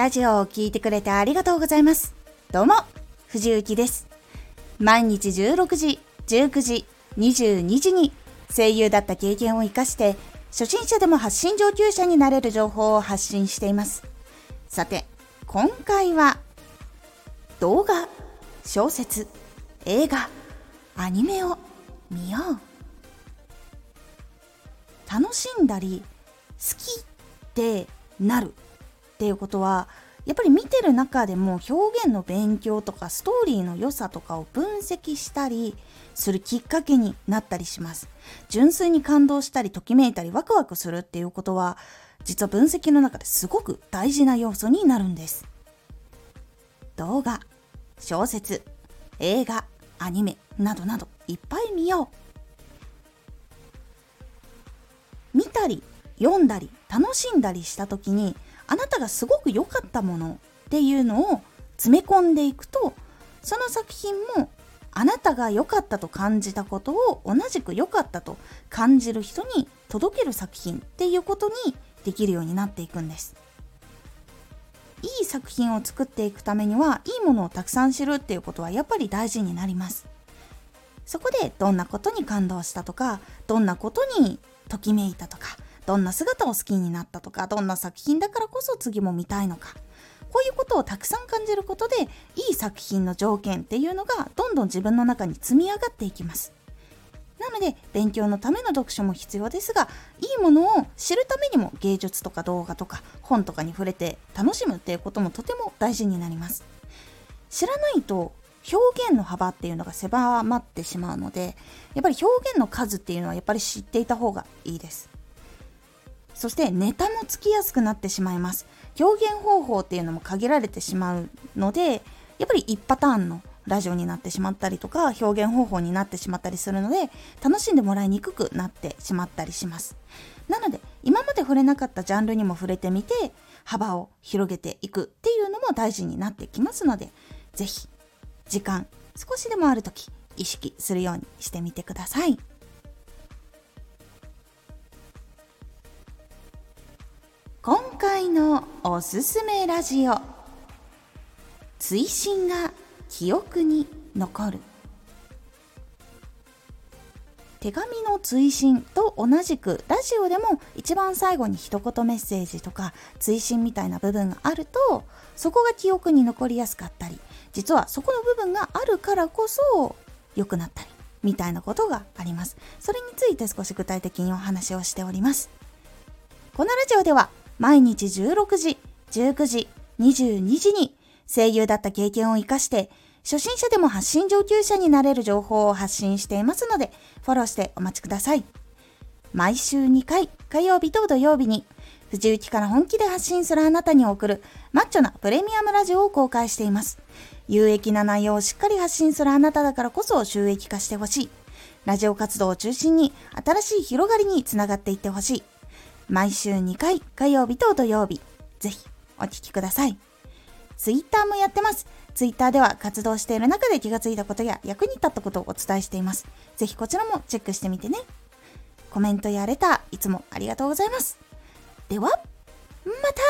ラジオを聴いてくれてありがとうございます。どうも、藤幸です。毎日16時、19時、22時に声優だった経験を活かして、初心者でも発信上級者になれる情報を発信しています。さて、今回は、動画、小説、映画、アニメを見よう。楽しんだり、好きってなるっていうことはやっぱり見てる中でも表現の勉強とかストーリーの良さとかを分析したりするきっかけになったりします。純粋に感動したりときめいたりワクワクするっていうことは実は分析の中ですごく大事な要素になるんです。動画小説映画アニメなどなどいっぱい見よう。見たり読んだり楽しんだりした時にあなたがすごく良かったものっていうのを詰め込んでいくとその作品もあなたが良かったと感じたことを同じく良かったと感じる人に届ける作品っていうことにできるようになっていくんです。いい作品を作っていくためにはいいものをたくさん知るっていうことはやっぱり大事になります。そこでどんなことに感動したとかどんなことにときめいたとかどんな姿を好きになったとかどんな作品だからこそ次も見たいのか。こういうことをたくさん感じることでいい作品の条件っていうのがどんどん自分の中に積み上がっていきます。なので勉強のための読書も必要ですがいいものを知るためにも芸術とか動画とか本とかに触れて楽しむっていうこともとても大事になります。知らないと表現の幅っていうのが狭まってしまうのでやっぱり表現の数っていうのはやっぱり知っていた方がいいです。そしてネタもつきやすくなってしまいます表現方法っていうのも限られてしまうのでやっぱり1パターンのラジオになってしまったりとか表現方法になってしまったりするので楽しんでもらいにくくなってしまったりしますなので今まで触れなかったジャンルにも触れてみて幅を広げていくっていうのも大事になってきますので是非時間少しでもある時意識するようにしてみてください。回のおすすめラジオ。追伸が記憶に残る。手紙の追伸と同じくラジオでも一番最後に一言メッセージとか追伸みたいな部分があるとそこが記憶に残りやすかったり実はそこの部分があるからこそ良くなったりみたいなことがあります。それについて少し具体的にお話をしております。このラジオでは毎日16時、19時、22時に声優だった経験を活かして初心者でも発信上級者になれる情報を発信していますのでフォローしてお待ちください。毎週2回、火曜日と土曜日に藤雪から本気で発信するあなたに送るマッチョなプレミアムラジオを公開しています。有益な内容をしっかり発信するあなただからこそ収益化してほしい。ラジオ活動を中心に新しい広がりにつながっていってほしい。毎週2回、火曜日と土曜日、ぜひお聴きください。ツイッターもやってます。ツイッターでは活動している中で気がついたことや役に立ったことをお伝えしています。ぜひこちらもチェックしてみてね。コメントやレター、いつもありがとうございます。では、また